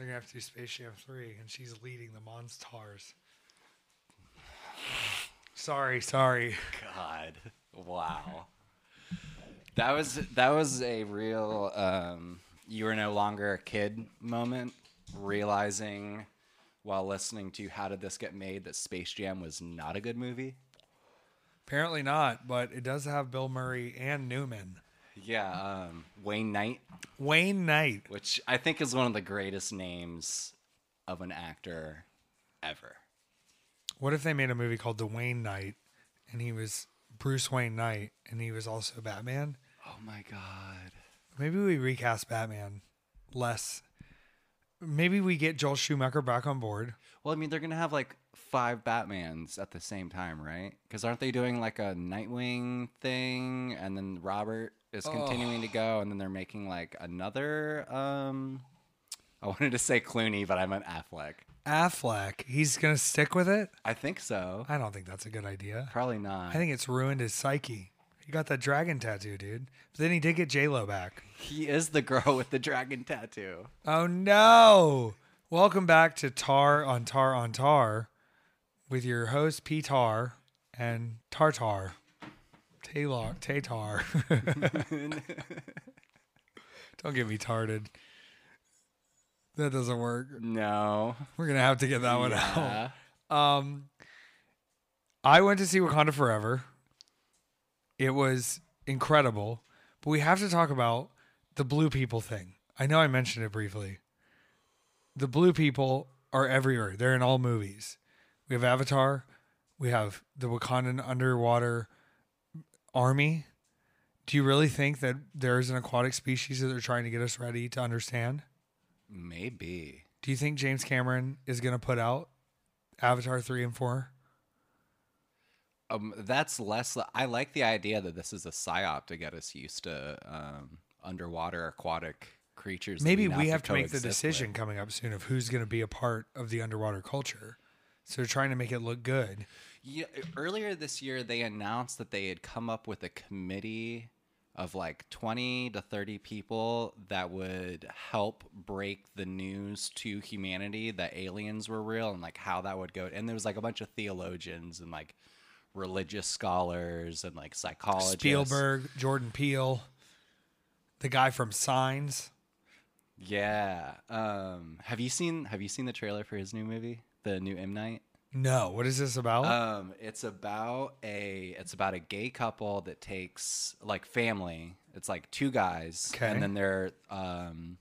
They're gonna have to do Space Jam three, and she's leading the Monstars. sorry, sorry. God, wow. That was that was a real um, you were no longer a kid moment, realizing while listening to How Did This Get Made that Space Jam was not a good movie. Apparently not, but it does have Bill Murray and Newman. Yeah, um, Wayne Knight, Wayne Knight. which I think is one of the greatest names of an actor ever. What if they made a movie called The Wayne Knight, and he was Bruce Wayne Knight, and he was also Batman? Oh my god. Maybe we recast Batman less. Maybe we get Joel Schumacher back on board. Well, I mean, they're gonna have like five Batmans at the same time, right? Because aren't they doing like a Nightwing thing, and then Robert is continuing to go, and then they're making like another. um I wanted to say Clooney, but I meant Affleck. Affleck, he's gonna stick with it. I think so. I don't think that's a good idea. Probably not. I think it's ruined his psyche. He got that dragon tattoo, dude. But then he did get J Lo back. he is the girl with the dragon tattoo. Oh no! Welcome back to Tar on Tar on Tar with your host P Tar and Tartar. Taylor Tatar. Don't get me tarted. That doesn't work. No. We're gonna have to get that one out. Um, I went to see Wakanda Forever. It was incredible, but we have to talk about the blue people thing. I know I mentioned it briefly. The blue people are everywhere. They're in all movies. We have Avatar. We have the Wakandan underwater army. Do you really think that there is an aquatic species that they're trying to get us ready to understand? Maybe. Do you think James Cameron is going to put out Avatar 3 and 4? Um, that's less. I like the idea that this is a psyop to get us used to um, underwater aquatic creatures. Maybe we have to make the coexist with. decision coming up soon of who's going to be a part of the underwater culture. So they're trying to make it look good. Yeah, earlier this year, they announced that they had come up with a committee of like 20 to 30 people that would help break the news to humanity that aliens were real and like how that would go. And there was like a bunch of theologians and like religious scholars and like psychologists. Spielberg, Jordan Peele, the guy from Signs. Yeah. Um, have you seen Have you seen the trailer for his new movie, the new M Night? No, what is this about? Um, it's about a it's about a gay couple that takes like family. It's like two guys Okay. and then their um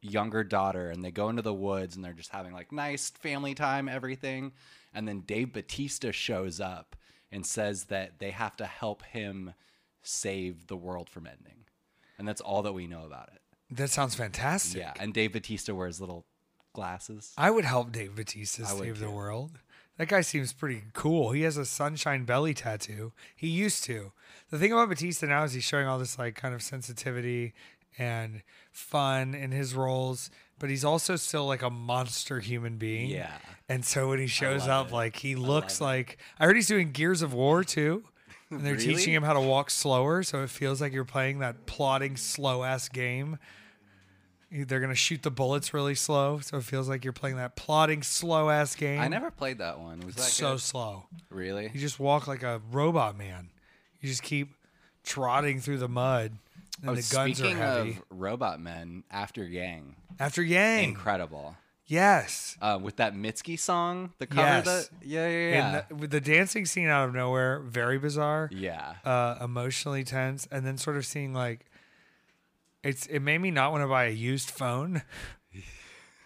younger daughter and they go into the woods and they're just having like nice family time everything and then Dave Bautista shows up and says that they have to help him save the world from ending. And that's all that we know about it. that sounds fantastic. Yeah, and Dave Bautista wears little glasses. I would help Dave Bautista I would save the too. world. That guy seems pretty cool. He has a sunshine belly tattoo. He used to. The thing about Bautista now is he's showing all this like kind of sensitivity and fun in his roles, but he's also still like a monster human being. Yeah. And so when he shows love up, it. like he looks like I heard he's doing Gears of War too. And they're teaching him how to walk slower, so it feels like you're playing that plodding, slow ass game. They're gonna shoot the bullets really slow, so it feels like you're playing that plodding, slow ass game. I never played that one. It was that so good? slow. Really? You just walk like a robot man. You just keep trotting through the mud, and Oh, the guns are speaking heavy. of robot men, After Yang, After Yang, incredible. yes, Uh, with that Mitski song, the cover Yes. that, yeah, yeah, yeah, and the, with the dancing scene out of nowhere, very bizarre. yeah. uh, emotionally tense, and then sort of seeing like it's it made me not want to buy a used phone.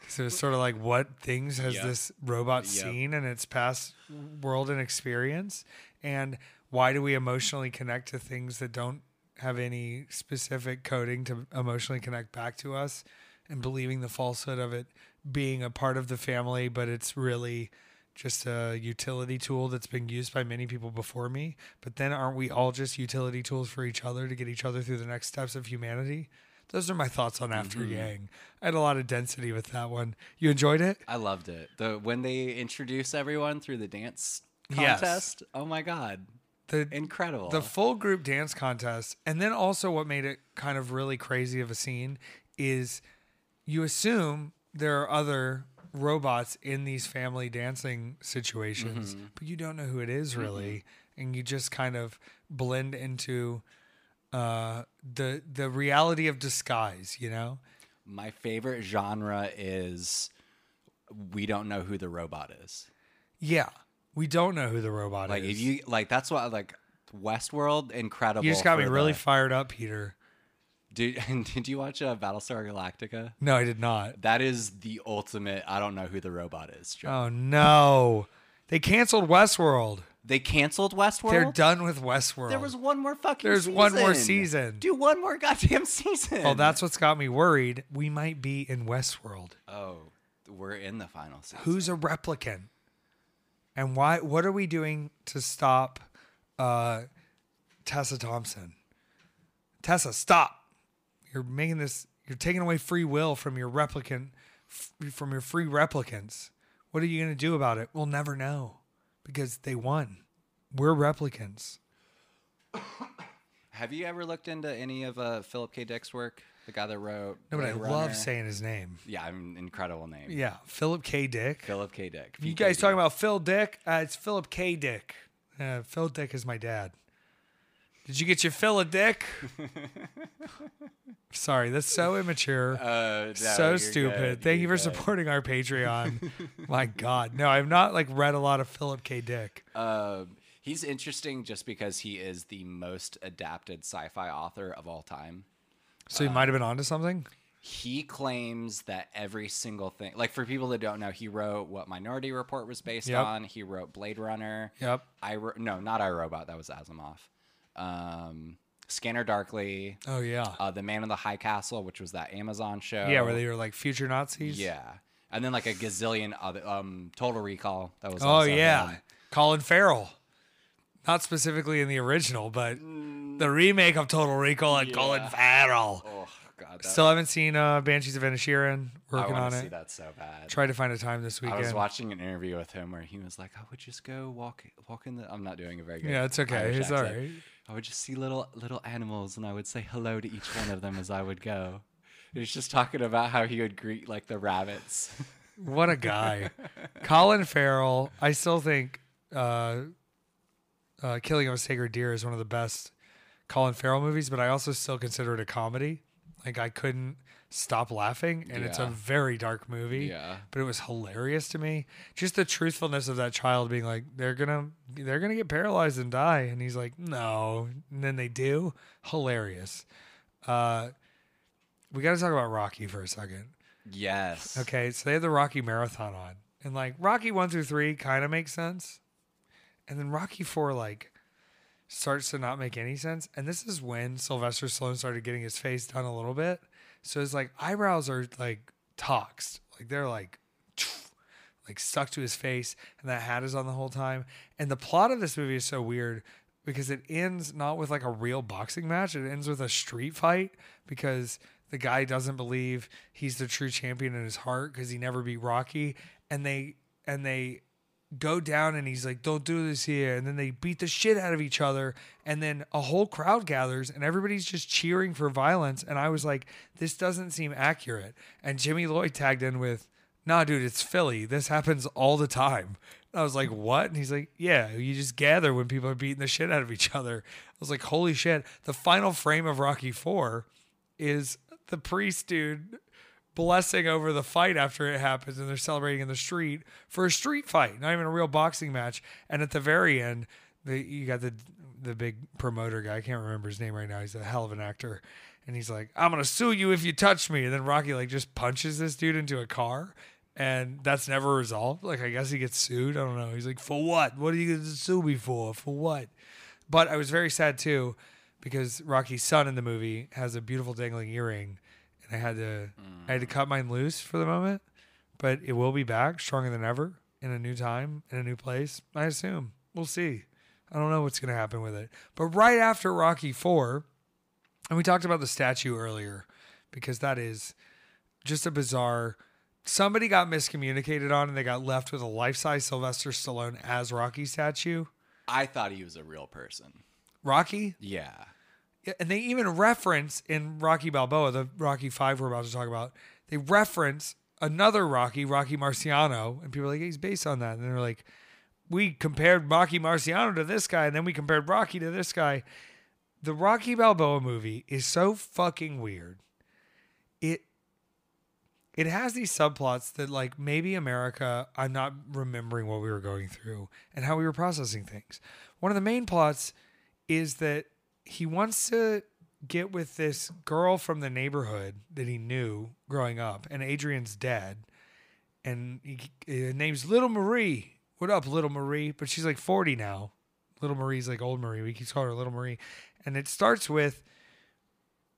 Because it was sort of like what things has Yep. this robot Yep. seen in its past world and experience, and why do we emotionally connect to things that don't have any specific coding to emotionally connect back to us, and believing the falsehood of it being a part of the family, but it's really just a utility tool that's been used by many people before me. But then aren't we all just utility tools for each other to get each other through the next steps of humanity? Those are my thoughts on After Mm-hmm. Yang. I had a lot of density with that one. You enjoyed it? I loved it. The when they introduce everyone through the dance contest. Yes. contest. Oh my god, The incredible! the full group dance contest, and then also what made it kind of really crazy of a scene is you assume there are other robots in these family dancing situations, but you don't know who it is really, and you just kind of blend into uh, the the reality of disguise. You know, My favorite genre is we don't know who the robot is. yeah, we don't know who the robot Like is. if you like, that's what like Westworld incredible. you just got me really the- fired up, Peter. Did Did you watch uh, Battlestar Galactica? No, I did not. That is the ultimate. I don't know who the robot is. joke. Oh no, they canceled Westworld. They canceled Westworld. They're done with Westworld. There was one more fucking. There's one more season. season. Do one more goddamn season. Oh, that's what's got me worried. We might be in Westworld. Oh, we're in the final season. Who's a replicant? And why what are we doing to stop uh, Tessa Thompson? Tessa, stop. You're making this you're taking away free will from your replicant f- from your free replicants. What are you going to do about it? We'll never know because they won. We're replicants. Have you ever looked into any of uh, Philip K. Dick's work? The guy that wrote. No, but I Blade love saying his name. Yeah, I'm incredible name. Yeah, Philip K. Dick. Philip K. Dick. You PKD. guys talking about Phil Dick? Uh, it's Philip K. Dick. Uh, Phil Dick is my dad. Did you get your fill of dick? Sorry, that's so immature. Uh, no, so stupid. good, Thank you you're for good. supporting our Patreon. my God. No, I've not like read a lot of Philip K. Dick. Um, he's interesting just because he is the most adapted sci-fi author of all time. So you might have been onto something? He claims that every single thing, like for people that don't know, he wrote what Minority Report was based Yep. on. He wrote Blade Runner. Yep. I Ro- no, not iRobot. That was Asimov. Um, Scanner Darkly. Oh yeah. Uh, the Man in the High Castle, which was that Amazon show. yeah, where they were like future Nazis. Yeah, and then like a gazillion other. Um, Total Recall. That was. Oh yeah. Colin Farrell. Not specifically in the original, but the remake of Total Recall and Colin Farrell. Oh God. Still haven't seen uh, Banshees of Inisherin. I Working want on it. see that so bad. Try to find a time this weekend. I was watching an interview with him where he was like, "I would just go walk, walk in the." I'm not doing a very good. Yeah, it's okay. It's all right. I would just see little little animals, and I would say hello to each one of them as I would go. He was just talking about how he would greet like the rabbits. What a guy. Colin Farrell, I still think uh, uh, Killing of a Sacred Deer is one of the best Colin Farrell movies, but I also still consider it a comedy. Like, I couldn't stop laughing, and it's a Yeah. very dark movie. Yeah. But it was hilarious to me. Just the truthfulness of that child being like, they're gonna they're gonna get paralyzed and die. And he's like, No. And then they do. Hilarious. Uh we gotta talk about Rocky for a second. yes. Okay, so they had the Rocky Marathon on, and like Rocky one through three kind of makes sense, and then Rocky four like starts to not make any sense. And this is when Sylvester Stallone started getting his face done a little bit, so it's like eyebrows are like toxed, like they're like like stuck to his face, and that hat is on the whole time. And the plot of this movie is so weird because it ends not with like a real boxing match, it ends with a street fight because the guy doesn't believe he's the true champion in his heart because he never beat Rocky, and they and they go down and he's like, "Don't do this here," and then they beat the shit out of each other, and then a whole crowd gathers and everybody's just cheering for violence, and I was like, "This doesn't seem accurate." And Jimmy Lloyd tagged in with, "Nah, dude, it's Philly. This happens all the time." And I was like, "What?" And he's like, "Yeah, you just gather when people are beating the shit out of each other." I was like, "Holy shit!" The final frame of Rocky Four is the priest dude blessing over the fight after it happens and they're celebrating in the street for a street fight not even a real boxing match. And at the very end the, you got the the big promoter guy i can't remember his name right now he's a hell of an actor. And he's like i'm gonna sue you if you touch me. And then rocky like just punches this dude into a car and that's never resolved. Like i guess he gets sued i don't know. He's like for what? What are you gonna sue me for? For what? But i was very sad too because Rocky's son in the movie has a beautiful dangling earring, I had to I had to mm. cut mine loose for the moment, but it will be back stronger than ever in a new time in a new place. I assume we'll see. I don't know what's gonna happen with it, but right after Rocky Four, and we talked about the statue earlier because that is just a bizarre. Somebody got miscommunicated on, and they got left with a life size Sylvester Stallone as Rocky statue. I thought he was a real person. Rocky, Yeah. And they even reference in Rocky Balboa, the Rocky Five we're about to talk about, they reference another Rocky, Rocky Marciano, and people are like, he's based on that. And they're like, we compared Rocky Marciano to this guy, and then we compared Rocky to this guy. The Rocky Balboa movie is so fucking weird. It it has these subplots that like maybe America, I'm not remembering what we were going through and how we were processing things. One of the main plots is that he wants to get with this girl from the neighborhood that he knew growing up, and Adrian's dead, and he, her name's Little Marie. What up, Little Marie? But she's like 40 now. Little Marie's like old Marie. We keep calling her Little Marie, and it starts with,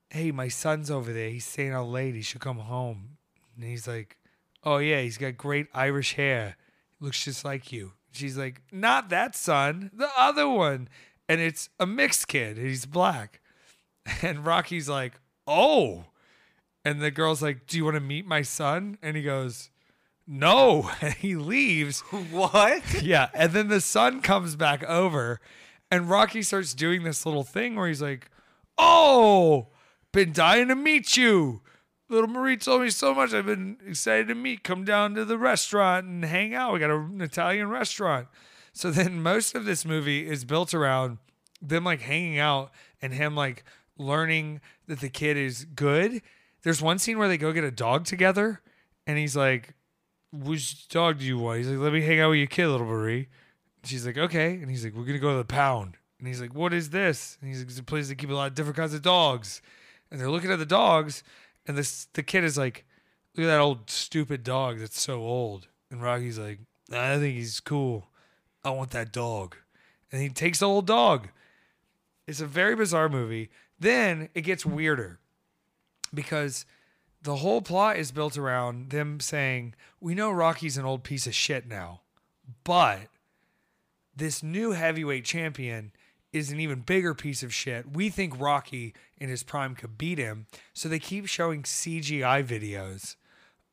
"Hey, my son's over there. He's staying out late. He should come home." And he's like, "Oh yeah, he's got great Irish hair. Looks just like you." She's like, "Not that son, the other one." And it's a mixed kid. He's black. And Rocky's like, "Oh." And the girl's like, "Do you want to meet my son?" And he goes, "No." And he leaves. What? Yeah, and then the son comes back over and Rocky starts doing this little thing where he's like, "Oh, been dying to meet you." Little Marie told me so much. I've been excited to meet. Come down to the restaurant and hang out. We got an Italian restaurant. So then most of this movie is built around them like hanging out and him like learning that the kid is good. There's one scene where they go get a dog together and he's like, Which dog do you want? He's like, Let me hang out with your kid, little Marie. She's like, Okay. And he's like, We're gonna go to the pound. And he's like, What is this? And he's like, It's a place that keep a lot of different kinds of dogs. And they're looking at the dogs, and this the kid is like, Look at that old stupid dog that's so old. And Rocky's like, I think he's cool. I want that dog. And he takes the old dog. It's a very bizarre movie. Then it gets weirder because the whole plot is built around them saying, We know Rocky's an old piece of shit now, but this new heavyweight champion is an even bigger piece of shit. We think Rocky in his prime could beat him. So they keep showing CGI videos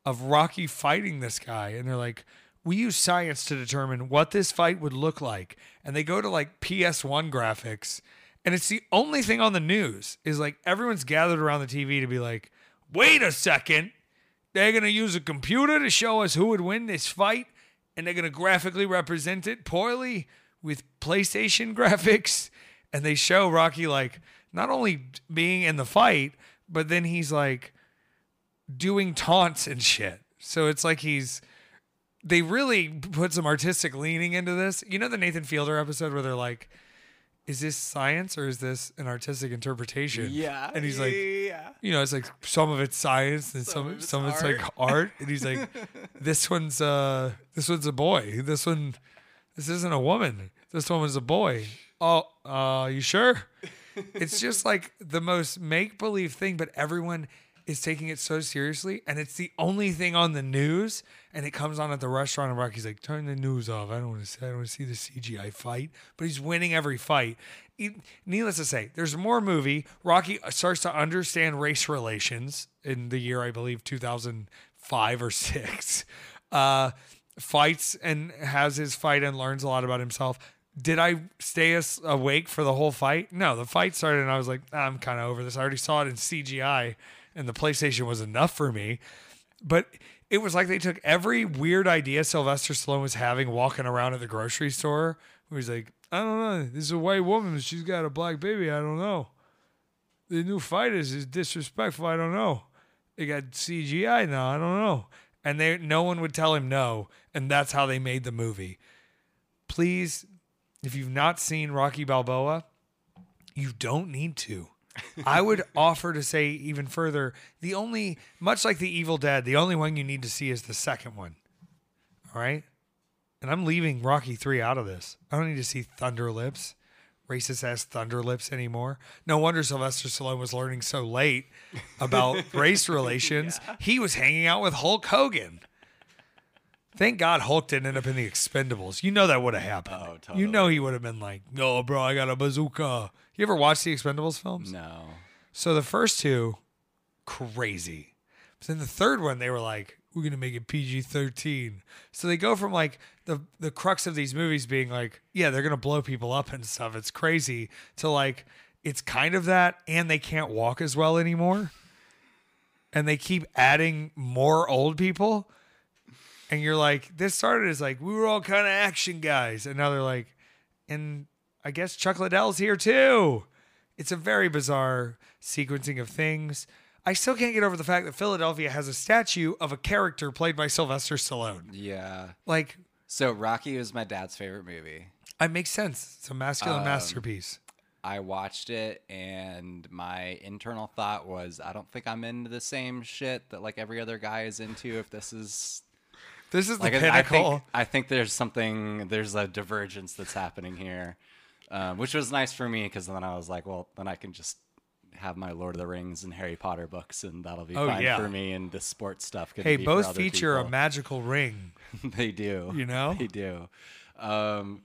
of Rocky fighting this guy. And they're like, we use science to determine what this fight would look like. And they go to like PS1 graphics. And it's the only thing on the news is like everyone's gathered around the TV to be like, wait a second. They're going to use a computer to show us who would win this fight. And they're going to graphically represent it poorly with PlayStation graphics. And they show Rocky like not only being in the fight, but then he's like doing taunts and shit. So it's like he's they really put some artistic leaning into this. You know the Nathan Fielder episode where they're like, "Is this science or is this an artistic interpretation?" Yeah. and he's like, yeah. you know, it's like some of it's science and some of it's some of it's like art, and he's like, "This one's uh, this one's a boy. This one, this isn't a woman. This one was a boy." Oh, uh, you sure? it's just like the most make believe thing, but everyone is taking it so seriously, and it's the only thing on the news. And it comes on at the restaurant, and Rocky's like, "Turn the news off. I don't want to see. I don't want to see the CGI fight." But he's winning every fight. He- needless to say, there's more movie. Rocky starts to understand race relations in the year I believe 2005 or six. Uh, fights and has his fight and learns a lot about himself. Did I stay as awake for the whole fight? No, the fight started and I was like, "Ah, I'm kind of over this. I already saw it in CGI and the PlayStation was enough for me. But it was like they took every weird idea Sylvester Stallone was having walking around at the grocery store. Where he's like, I don't know, this is a white woman. She's got a black baby. I don't know. The new fighters is disrespectful. I don't know. They got CGI now. I don't know. And they no one would tell him no. And that's how they made the movie. Please, if you've not seen Rocky Balboa, you don't need to. I would offer to say even further, the only much like the Evil Dead, the only one you need to see is the second one. All right? And I'm leaving Rocky 3 out of this. I don't need to see Thunder Lips, racist ass Thunder Lips anymore. No wonder Sylvester Stallone was learning so late about race relations. He was hanging out with Hulk Hogan. Thank God Hulk didn't end up in the Expendables. You know that would have oh, happened. Oh, You know he would have been like, "No, bro, I got a bazooka." You ever watch the Expendables films? No. So the first two, crazy. But then the third one, they were like, "We're gonna make it PG thirteen." So they go from like the the crux of these movies being like, "Yeah, they're gonna blow people up and stuff." It's crazy to like, it's kind of that, and they can't walk as well anymore. and they keep adding more old people. And you're like, this started as like we were all kind of action guys, and now they're like, and I guess Chuck Liddell's here too. It's a very bizarre sequencing of things. I still can't get over the fact that Philadelphia has a statue of a character played by Sylvester Stallone. Yeah. Like, So Rocky was my dad's favorite movie. it makes sense. It's a masculine Um, masterpiece. I watched it and my internal thought was I don't think I'm into the same shit that like every other guy is into if this is This is the like I- I pinnacle. think I think there's something there's a divergence that's happening here. Um, which was nice for me because then I was like, well, then I can just have my Lord of the Rings and Harry Potter books, and that'll be Oh, fine yeah. for me. And the sports stuff could hey, both feature a magical ring. they do. You know? They do. Um,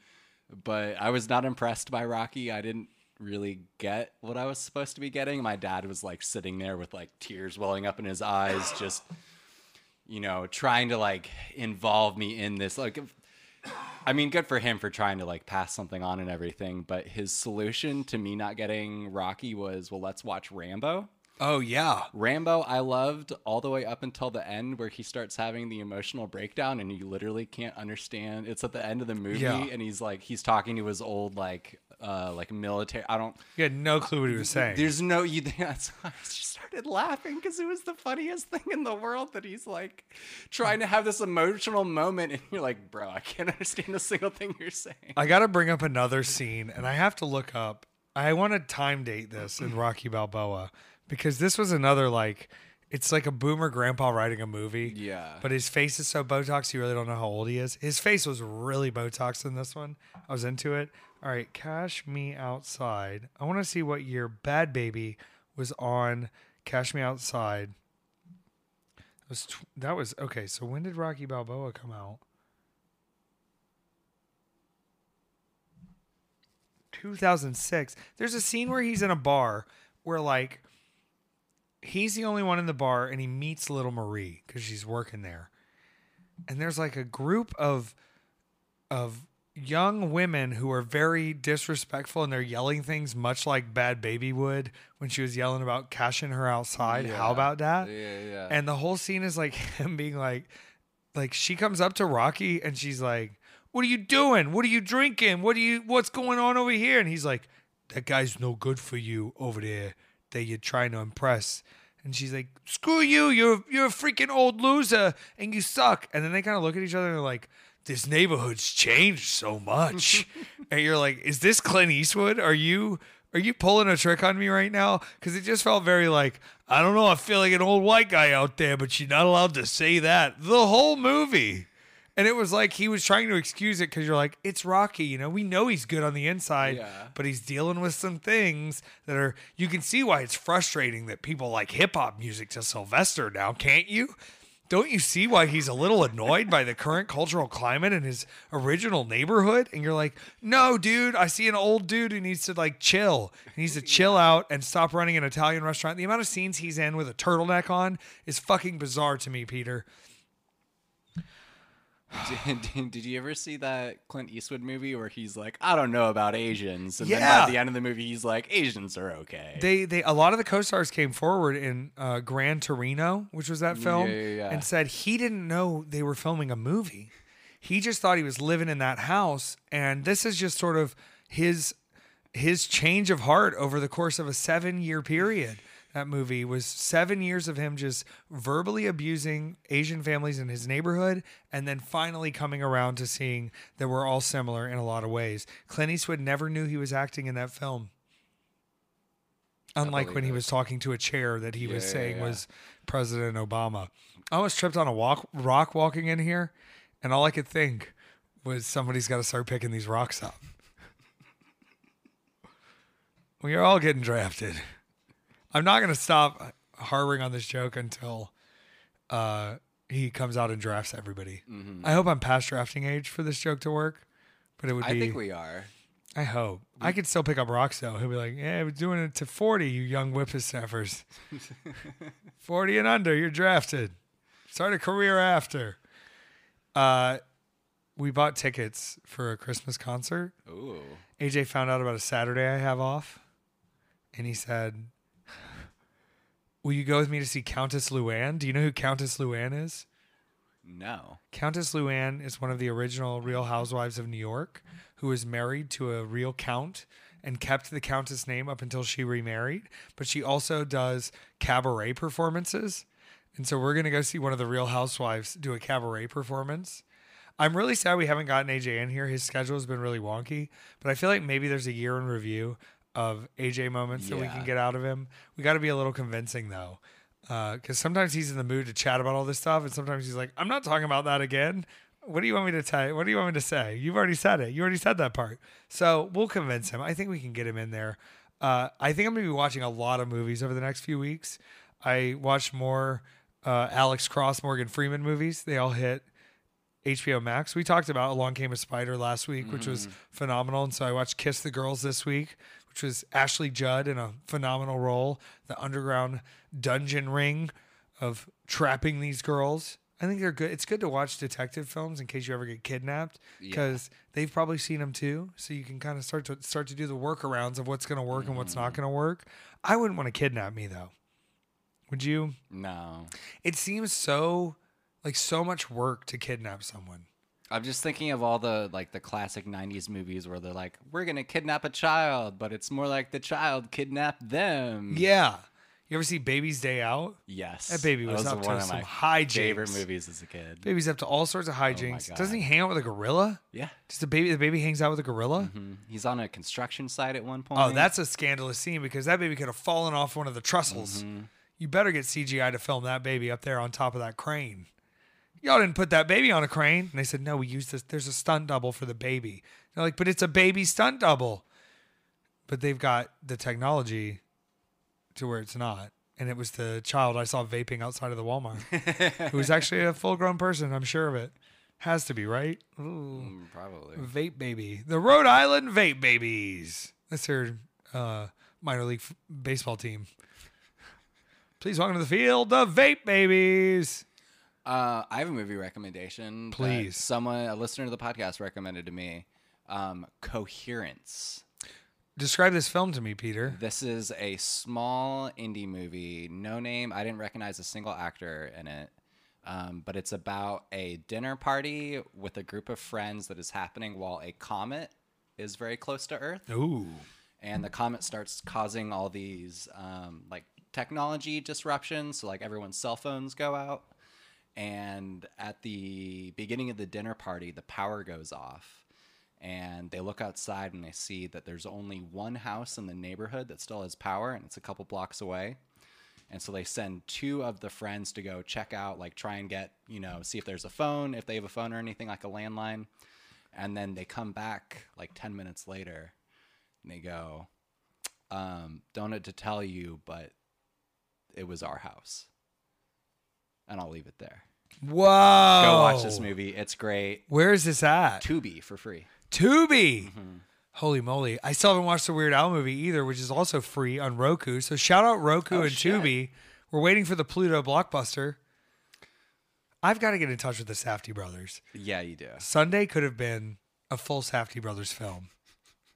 but I was not impressed by Rocky. I didn't really get what I was supposed to be getting. My dad was like sitting there with like tears welling up in his eyes, just you know, trying to like involve me in this. Like, I mean, good for him for trying to like pass something on and everything. But his solution to me not getting Rocky was, well, let's watch Rambo. Oh yeah. Rambo, I loved all the way up until the end where he starts having the emotional breakdown and you literally can't understand. It's at the end of the movie Yeah. and he's like he's talking to his old like uh like military. I don't. You had no clue what he was saying. There's no you. That's why I just started laughing because it was the funniest thing in the world that he's like trying to have this emotional moment and you're like, bro, I can't understand a single thing you're saying. I got to bring up another scene, and I have to look up. I want to time date this in Rocky Balboa because this was another like, it's like a boomer grandpa writing a movie. Yeah. But his face is so Botox, you really don't know how old he is. His face was really Botox in this one. I was into it. All right, Cash Me Outside. I want to see what year Bhad Bhabie was on Cash Me Outside. That was, tw- that was okay. So when did Rocky Balboa come out? 2006. There's a scene where he's in a bar where like he's the only one in the bar and he meets little Marie cuz she's working there. And there's like a group of of young women who are very disrespectful and they're yelling things much like Bhad Bhabie would when she was yelling about cashing her outside. How about that? Yeah, yeah. And the whole scene is like him being like, like she comes up to Rocky and she's like, "What are you doing? What are you drinking? What are you? What's going on over here?" And he's like, "That guy's no good for you over there that you're trying to impress." And she's like, "Screw you! You're you're a freaking old loser and you suck." And then they kind of look at each other and they're like, "This neighborhood's changed so much." and you're like, "Is this Clint Eastwood? Are you?" Are you pulling a trick on me right now? Because it just felt very like, I don't know, I feel like an old white guy out there, but you're not allowed to say that. The whole movie. And it was like he was trying to excuse it because you're like, it's Rocky, you know, we know he's good on the inside, Yeah. but he's dealing with some things that are, you can see why it's frustrating that people like hip hop music to Sylvester now, can't you? Don't you see why he's a little annoyed by the current cultural climate in his original neighborhood? And you're like, no, dude, I see an old dude who needs to like chill. He needs to chill out and stop running an Italian restaurant. The amount of scenes he's in with a turtleneck on is fucking bizarre to me, Peter. Did, did, did you ever see that Clint Eastwood movie where he's like, I don't know about Asians, and then at the end of the movie he's like, Asians are okay. They they a lot of the co-stars came forward in uh, Gran Torino, which was that film, Yeah, yeah, yeah. and said he didn't know they were filming a movie. He just thought he was living in that house, and this is just sort of his his change of heart over the course of a seven year period. That movie was seven years of him just verbally abusing Asian families in his neighborhood, and then finally coming around to seeing that we're all similar in a lot of ways. Clint Eastwood never knew he was acting in that film. Unlike when he was talking to a chair that he was Yeah, saying yeah. was President Obama. I almost tripped on a walk rock walking in here, and all I could think was somebody's got to start picking these rocks up. we are all getting drafted. I'm not going to stop harboring on this joke until uh, he comes out and drafts everybody. I hope I'm past drafting age for this joke to work, but it would be. I think we are. I hope. I could still pick up rocks though. He'll be like, "Yeah, we're doing it to 40, you young whippersnappers. 40 and under, you're drafted. Start a career after." Uh, we bought tickets for a Christmas concert. Ooh. AJ found out about a Saturday I have off, and he said, will you go with me to see Countess Luann? Do you know who Countess Luann is? No. Countess Luann is one of the original Real Housewives of New York who was married to a real count and kept the countess name up until she remarried. But she also does cabaret performances. And so we're going to go see one of the Real Housewives do a cabaret performance. I'm really sad we haven't gotten AJ in here. His schedule has been really wonky, but I feel like maybe there's a year in review of AJ moments that we Yeah. can get out of him. We got to be a little convincing though because sometimes he's in the mood to chat about all this stuff, and sometimes he's like, "I'm not talking about that again." What do you want me to tell? What do you want me to say? You've already said it. You already said that part. So we'll convince him. I think we can get him in there. Uh, I think I'm going to be watching a lot of movies over the next few weeks. I watched more uh, Alex Cross, Morgan Freeman movies. They all hit HBO Max. We talked about Along Came a Spider last week, which was phenomenal. And so I watched Kiss the Girls this week, which was Ashley Judd in a phenomenal role, the underground dungeon ring of trapping these girls. I think they're good. It's good to watch detective films in case you ever get kidnapped because they've probably seen them too. So you can kind of start to start to do the workarounds of what's going to work and what's not mm. going to work. I wouldn't want to kidnap me though. Would you? No. It seems so like so much work to kidnap someone. I'm just thinking of all the like the classic '90s movies where they're like, "We're gonna kidnap a child," but it's more like the child kidnapped them. Yeah. You ever see Baby's Day Out? Yes, That baby was up to of some my hijinks. favorite movies as a kid. Baby's up to all sorts of hijinks. God. Doesn't he hang out with a gorilla? Yeah, Just the baby. The baby hangs out with a gorilla. Mhm. he's on a construction site at one point. Oh, that's a scandalous scene because that baby could have fallen off one of the trestles. You better get CGI to film that baby up there on top of that crane. Y'all didn't put that baby on a crane. And they said, no, we used this. There's a stunt double for the baby. They're like, but it's a baby stunt double. But they've got the technology to where it's not. And it was the child I saw vaping outside of the Walmart, who was actually a full grown person. I'm sure of it. Has to be, right? Ooh. Mm, probably. Vape Baby. The Rhode Island Vape Babies. That's their uh, minor league f- baseball team. Please welcome to the field, the Vape Babies. Uh, I have a movie recommendation. Please. someone, a listener to the podcast, recommended to me. Um, Coherence. Describe this film to me, Peter. This is a small indie movie, no name. I didn't recognize a single actor in it. Um, but it's about a dinner party with a group of friends that is happening while a comet is very close to Earth. Ooh. And the comet starts causing all these um, like technology disruptions. So, like, everyone's cell phones go out. And at the beginning of the dinner party, the power goes off. And they look outside and they see that there's only one house in the neighborhood that still has power, and it's a couple blocks away. And so they send two of the friends to go check out, like try and get, you know, see if there's a phone, if they have a phone or anything like a landline. And then they come back like 10 minutes later and they go, um, don't know to tell you, but it was our house. And I'll leave it there. Whoa. Go watch this movie. It's great. Where is this at? Tubi for free. Tubi. Mm-hmm. Holy moly. I still haven't watched the Weird Al movie either, which is also free on Roku. So shout out Roku Oh, and shit. Tubi. We're waiting for the Pluto blockbuster. I've got to get in touch with the Safdie brothers. Yeah, you do. Sunday could have been a full Safdie Brothers film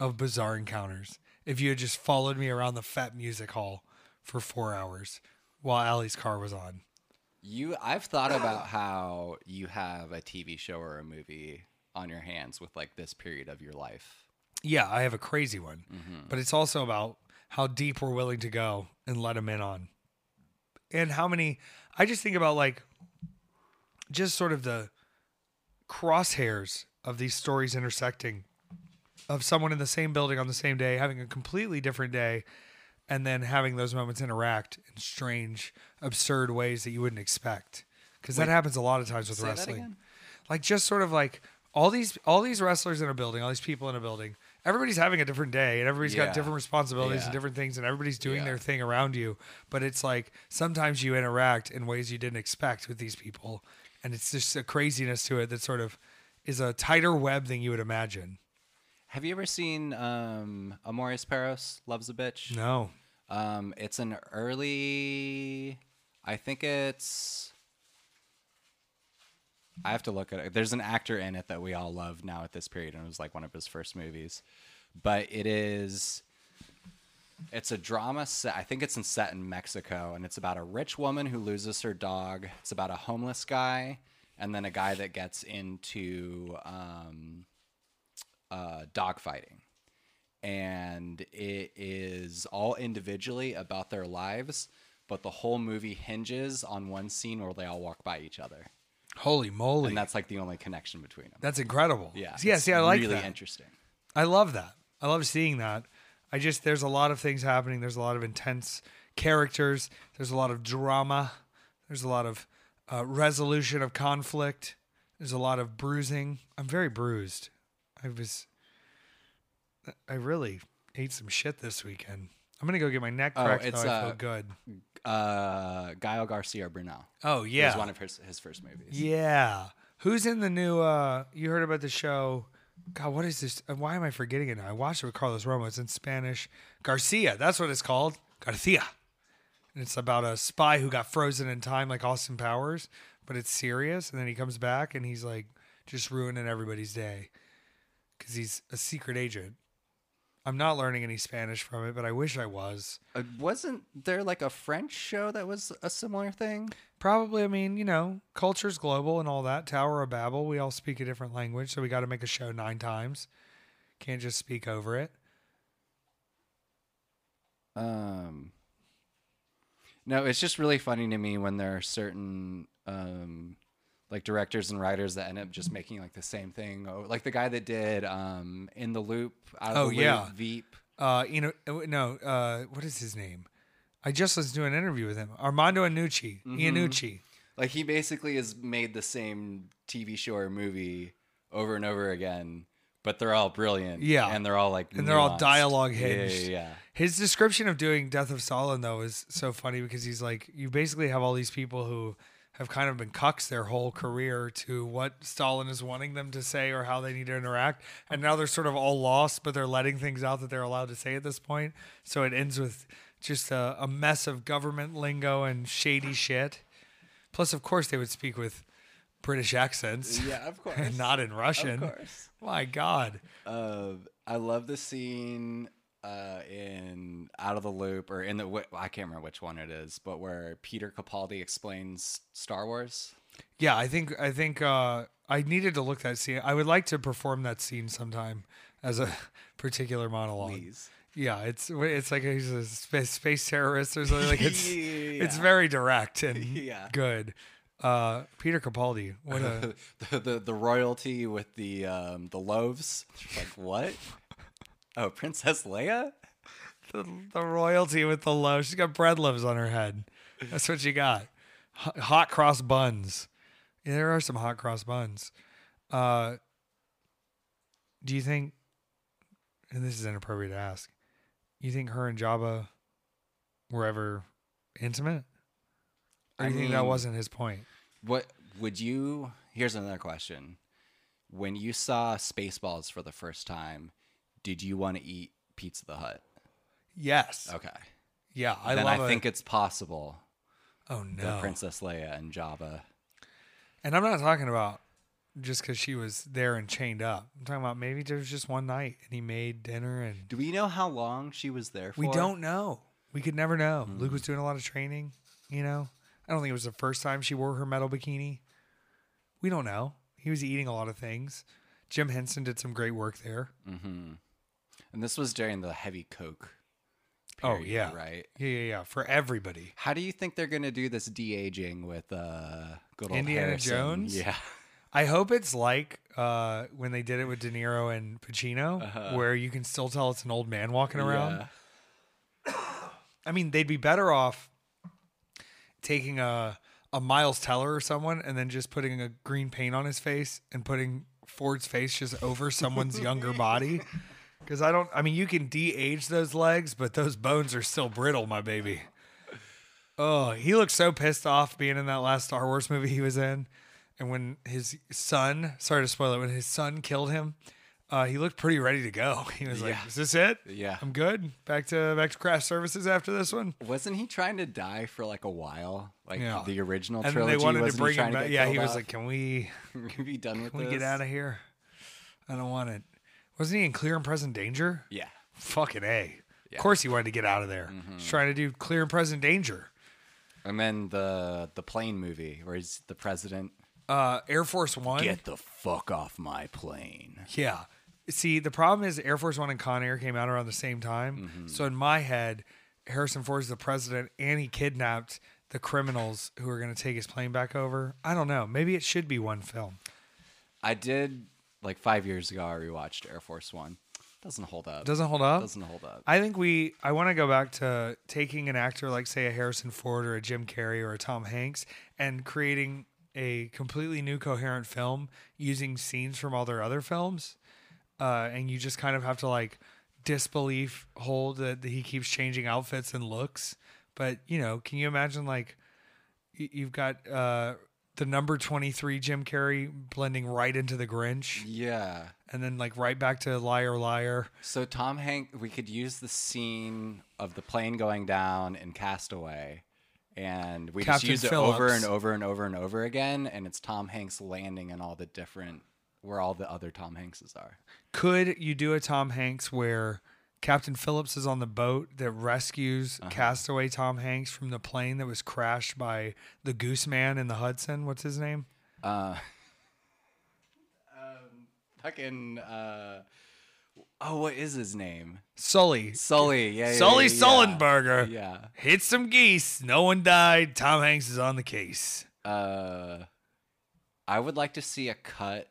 of bizarre encounters if you had just followed me around the Fat Music Hall for four hours while Ali's car was on. You, I've thought about how you have a TV show or a movie on your hands with like this period of your life. Yeah, I have a crazy one, mm-hmm. but it's also about how deep we're willing to go and let them in on. And how many, I just think about like, just sort of the crosshairs of these stories intersecting of someone in the same building on the same day having a completely different day and then having those moments interact in strange absurd ways that you wouldn't expect because that happens a lot of times with say that wrestling again? like just sort of like all these all these wrestlers in a building all these people in a building everybody's having a different day and everybody's Yeah. got different responsibilities and different things and everybody's doing Yeah. their thing around you but it's like sometimes you interact in ways you didn't expect with these people and it's just a craziness to it that sort of is a tighter web than you would imagine Have you ever seen um, Amores Perros Loves a Bitch? no Um, it's an early. I think it's. I have to look at it. There's an actor in it that we all love now at this period, and it was like one of his first movies. But it is. It's a drama set. I think it's in set in Mexico, and it's about a rich woman who loses her dog. It's about a homeless guy, and then a guy that gets into um, uh, dog fighting. And it is all individually about their lives, but the whole movie hinges on one scene where they all walk by each other, Holy moly. and that's like the only connection between them. That's incredible. Yeah, Yeah. See, I like really that. interesting. I love that. I love seeing that. I just there's a lot of things happening. There's a lot of intense characters. There's a lot of drama. There's a lot of uh, resolution of conflict. There's a lot of bruising. I'm very bruised. I was. I really ate some shit this weekend. I'm gonna go get my neck Oh, cracked. it's, though I uh, feel good. Uh, Gael Garcia Bernal. Oh It yeah, was one of his his first movies. Yeah. Who's in the new uh you heard about the show? God, what is this? uh, Why am I forgetting it now? I watched it with Carlos Romo. It's in Spanish. Garcia, that's what it's called. Garcia. And it's about a spy who got frozen in time like Austin Powers, but it's serious and then he comes back and he's like just ruining everybody's day cuz he's a secret agent. I'm not learning any Spanish from it, but I wish I was. Uh, wasn't there like a French show that was a similar thing? Probably, I mean, you know, culture's global and all that. Tower of Babel, we all speak a different language, so we got to make a show nine times. Can't just speak over it. Um, no, it's just really funny to me when there are certain um, like directors and writers that end up just making like the same thing. Oh, Like the guy that did um, In the Loop, Out of Oh, the Loop, yeah. Veep. Uh, you know, uh, no, uh, what is his name? I just listened to an interview with him, Armando Iannucci. Iannucci. Like he basically has made the same TV show or movie over and over again, but they're all brilliant. Yeah. and they're all like And they're all nuanced. dialogue Yeah, yeah. Yeah, His description of doing Death of Stalin though is so funny because he's like, you basically have all these people who have kind of been cucks their whole career to what Stalin is wanting them to say or how they need to interact, and now they're sort of all lost, but they're letting things out that they're allowed to say at this point. So it ends with just a, a mess of government lingo and shady shit. Plus, of course, they would speak with British accents. yeah, of course. And not in Russian. Of course. My God. Uh, I love the scene uh, in Out of the Loop or in the wh- I can't remember which one it is, but where Peter Capaldi explains Star Wars. Yeah, I think I think uh, I needed to look that scene. I would like to perform that scene sometime as a particular monologue. Please. Yeah, it's it's like he's a space, space terrorist or something. Like it's Yeah. it's very direct and Yeah. good. Uh, Peter Capaldi, what a the, the the royalty with the um, the loaves. Like what? Oh, Princess Leia. the, the royalty with the low. She's got bread loaves on her head. That's what she got. H- hot cross buns. Yeah, there are some hot cross buns. Uh, do you think? And this is inappropriate to ask. You think her and Jabba were ever intimate? Or I you think that wasn't his point? What would you? Here's another question. When you saw Spaceballs for the first time, did you want to eat Pizza the Hut? Yes. Okay. Yeah, I then love I it. think it's possible oh that no. Princess Leia and Jabba. And I'm not talking about just because she was there and chained up. I'm talking about maybe there was just one night and he made dinner and Do we know how long she was there for? We don't know. We could never know. Luke was doing a lot of training, you know. I don't think it was the first time she wore her metal bikini. We don't know. He was eating a lot of things. Jim Henson did some great work there. Mm-hmm. And this was during the heavy Coke. Oh, yeah. right. Yeah, yeah, yeah. For everybody. How do you think they're gonna do this de aging with uh, good old Indiana Harrison? Jones? Yeah. I hope it's like uh, when they did it with De Niro and Pacino, where you can still tell it's an old man walking around. Yeah. I mean, they'd be better off taking a a Miles Teller or someone and then just putting a green paint on his face and putting Ford's face just over someone's younger body. Because I don't, I mean, you can de-age those legs, but those bones are still brittle, my baby. Oh, he looked so pissed off being in that last Star Wars movie he was in, and when his son, sorry to spoil it, when his son killed him, uh, he looked pretty ready to go. He was like, Yeah. "Is this it? Yeah. I'm good. Back to back to craft services after this one." Wasn't he trying to die for like a while? Like Yeah. the original And trilogy. they wanted to bring him trying to back. Yeah, he was off? like, "Can we Can we be done with can we this? get out of here? I don't want it." Wasn't he in Clear and Present Danger? Yeah. Fucking a. Of course, he wanted to get out of there. Mm-hmm. He's trying to do clear and present danger. And then the the plane movie where he's the president. Uh, Air Force One. Get the fuck off my plane. Yeah. See, the problem is Air Force One and Con Air came out around the same time. Mm-hmm. So in my head, Harrison Ford is the president and he kidnapped the criminals who are going to take his plane back over. I don't know. Maybe it should be one film. I did like five years ago. I rewatched Air Force One. Doesn't hold up. Doesn't hold up. Doesn't hold up. I think we. I want to go back to taking an actor like, say, a Harrison Ford or a Jim Carrey or a Tom Hanks, and creating a completely new coherent film using scenes from all their other films, uh, and you just kind of have to like disbelief hold that he keeps changing outfits and looks. But you know, can you imagine like you've got uh, the number twenty three Jim Carrey blending right into the Grinch, yeah. and then like right back to Liar Liar. So Tom Hank, we could use the scene of the plane going down in Castaway, and we Captain just use it over and over and over and over again, and it's Tom Hanks landing in all the different where all the other Tom Hankses are. Could you do a Tom Hanks where Captain Phillips is on the boat that rescues castaway Tom Hanks from the plane that was crashed by the Goose Man in the Hudson? What's his name? Uh, um, fucking. Uh, oh, what is his name? Sully. Sully. Yeah. yeah, Sully yeah, yeah. Sullenberger. Yeah. Hit some geese. No one died. Tom Hanks is on the case. Uh, I would like to see a cut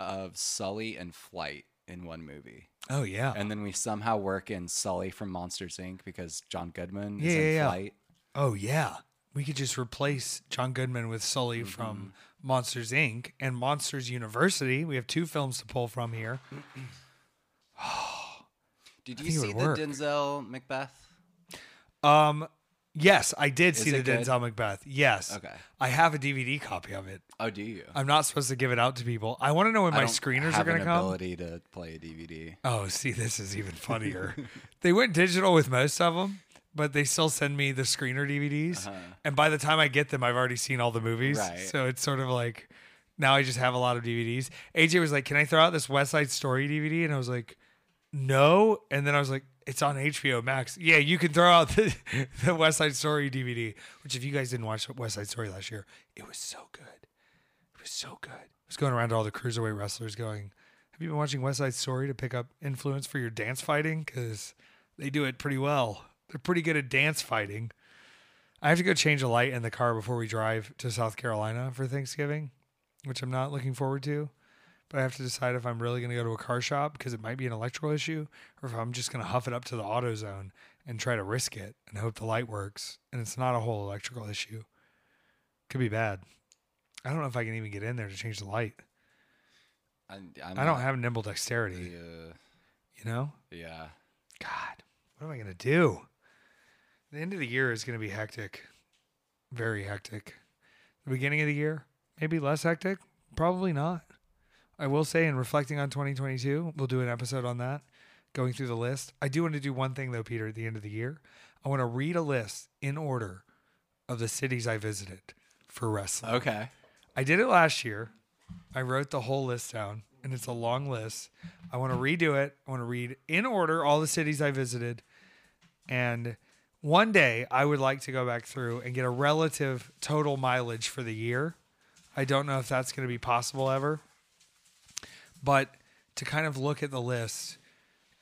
of Sully and Flight in one movie. Oh yeah. And then we somehow work in Sully from Monsters Inc. because John Goodman is Yeah, in yeah, yeah. Flight. oh yeah. We could just replace John Goodman with Sully Mm-hmm. from Monsters Inc. and Monsters University. We have two films to pull from here. Did you see the work. Denzel Macbeth? Um, yes, I did see the it good? Denzel Macbeth. Yes. Okay. I have a DVD copy of it. Oh, do you? I'm not supposed to give it out to people. I want to know when I my don't screeners are have going an to come. ability to play a DVD. Oh, see, this is even funnier. they went digital with most of them, but they still send me the screener DVDs. And by the time I get them, I've already seen all the movies. Uh-huh. Right. So it's sort of like now I just have a lot of DVDs. AJ was like, Can I throw out this West Side Story DVD? And I was like, No. And then I was like, It's on HBO Max. Yeah, you can throw out the, the West Side Story DVD, which if you guys didn't watch West Side Story last year, it was so good. It was so good. I was going around to all the cruiserweight wrestlers going, Have you been watching West Side Story to pick up influence for your dance fighting? Because they do it pretty well. They're pretty good at dance fighting. I have to go change a light in the car before we drive to South Carolina for Thanksgiving, which I'm not looking forward to. But I have to decide if I'm really going to go to a car shop because it might be an electrical issue, or if I'm just going to huff it up to the auto zone and try to risk it and hope the light works. And it's not a whole electrical issue. Could be bad. I don't know if I can even get in there to change the light. I, I'm I don't not- have nimble dexterity, Uh, you know? yeah. God, what am I going to do? The end of the year is going to be hectic. Very hectic. The beginning of the year, maybe less hectic. Probably not. I will say, in reflecting on 2022, we'll do an episode on that, going through the list. I do want to do one thing, though, Peter, at the end of the year. I want to read a list in order of the cities I visited for wrestling. Okay. I did it last year. I wrote the whole list down, and it's a long list. I want to redo it. I want to read in order all the cities I visited. And one day I would like to go back through and get a relative total mileage for the year. I don't know if that's going to be possible ever. But to kind of look at the list,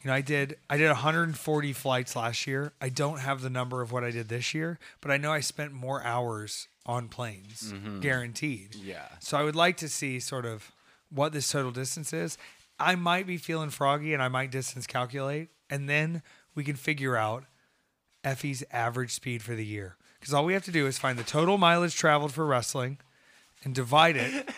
you know, I did I did 140 flights last year. I don't have the number of what I did this year, but I know I spent more hours on planes, mm-hmm. guaranteed. Yeah. So I would like to see sort of what this total distance is. I might be feeling froggy and I might distance calculate, and then we can figure out Effie's average speed for the year. Because all we have to do is find the total mileage traveled for wrestling and divide it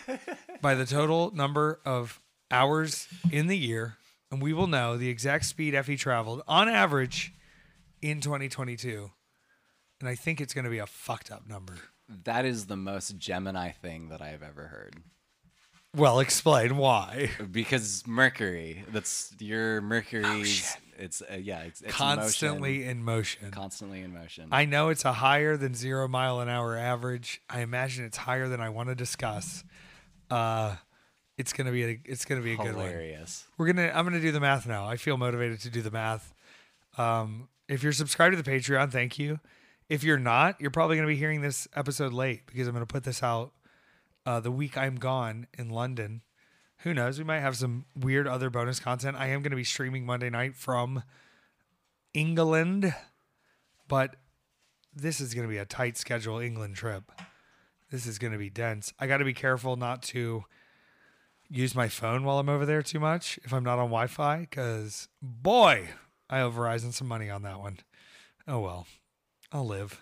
by the total number of hours in the year, and we will know the exact speed Effie traveled on average in 2022. And I think it's going to be a fucked up number. That is the most Gemini thing that I have ever heard. Well, explain why. Because Mercury, that's your Mercury's. it's uh, yeah, it's, it's in motion, Constantly in motion. constantly in motion. I know it's a higher than zero mile an hour average. I imagine it's higher than I want to discuss. Uh, it's gonna be a it's gonna be a good one. Hilarious. We're gonna I'm gonna do the math now. I feel motivated to do the math. Um, If you're subscribed to the Patreon, thank you. If you're not, you're probably going to be hearing this episode late because I'm going to put this out uh, the week I'm gone in London. Who knows? We might have some weird other bonus content. I am going to be streaming Monday night from England, but this is going to be a tight schedule England trip. This is going to be dense. I got to be careful not to use my phone while I'm over there too much if I'm not on Wi Fi because, boy, I owe Verizon some money on that one. Oh well, I'll live.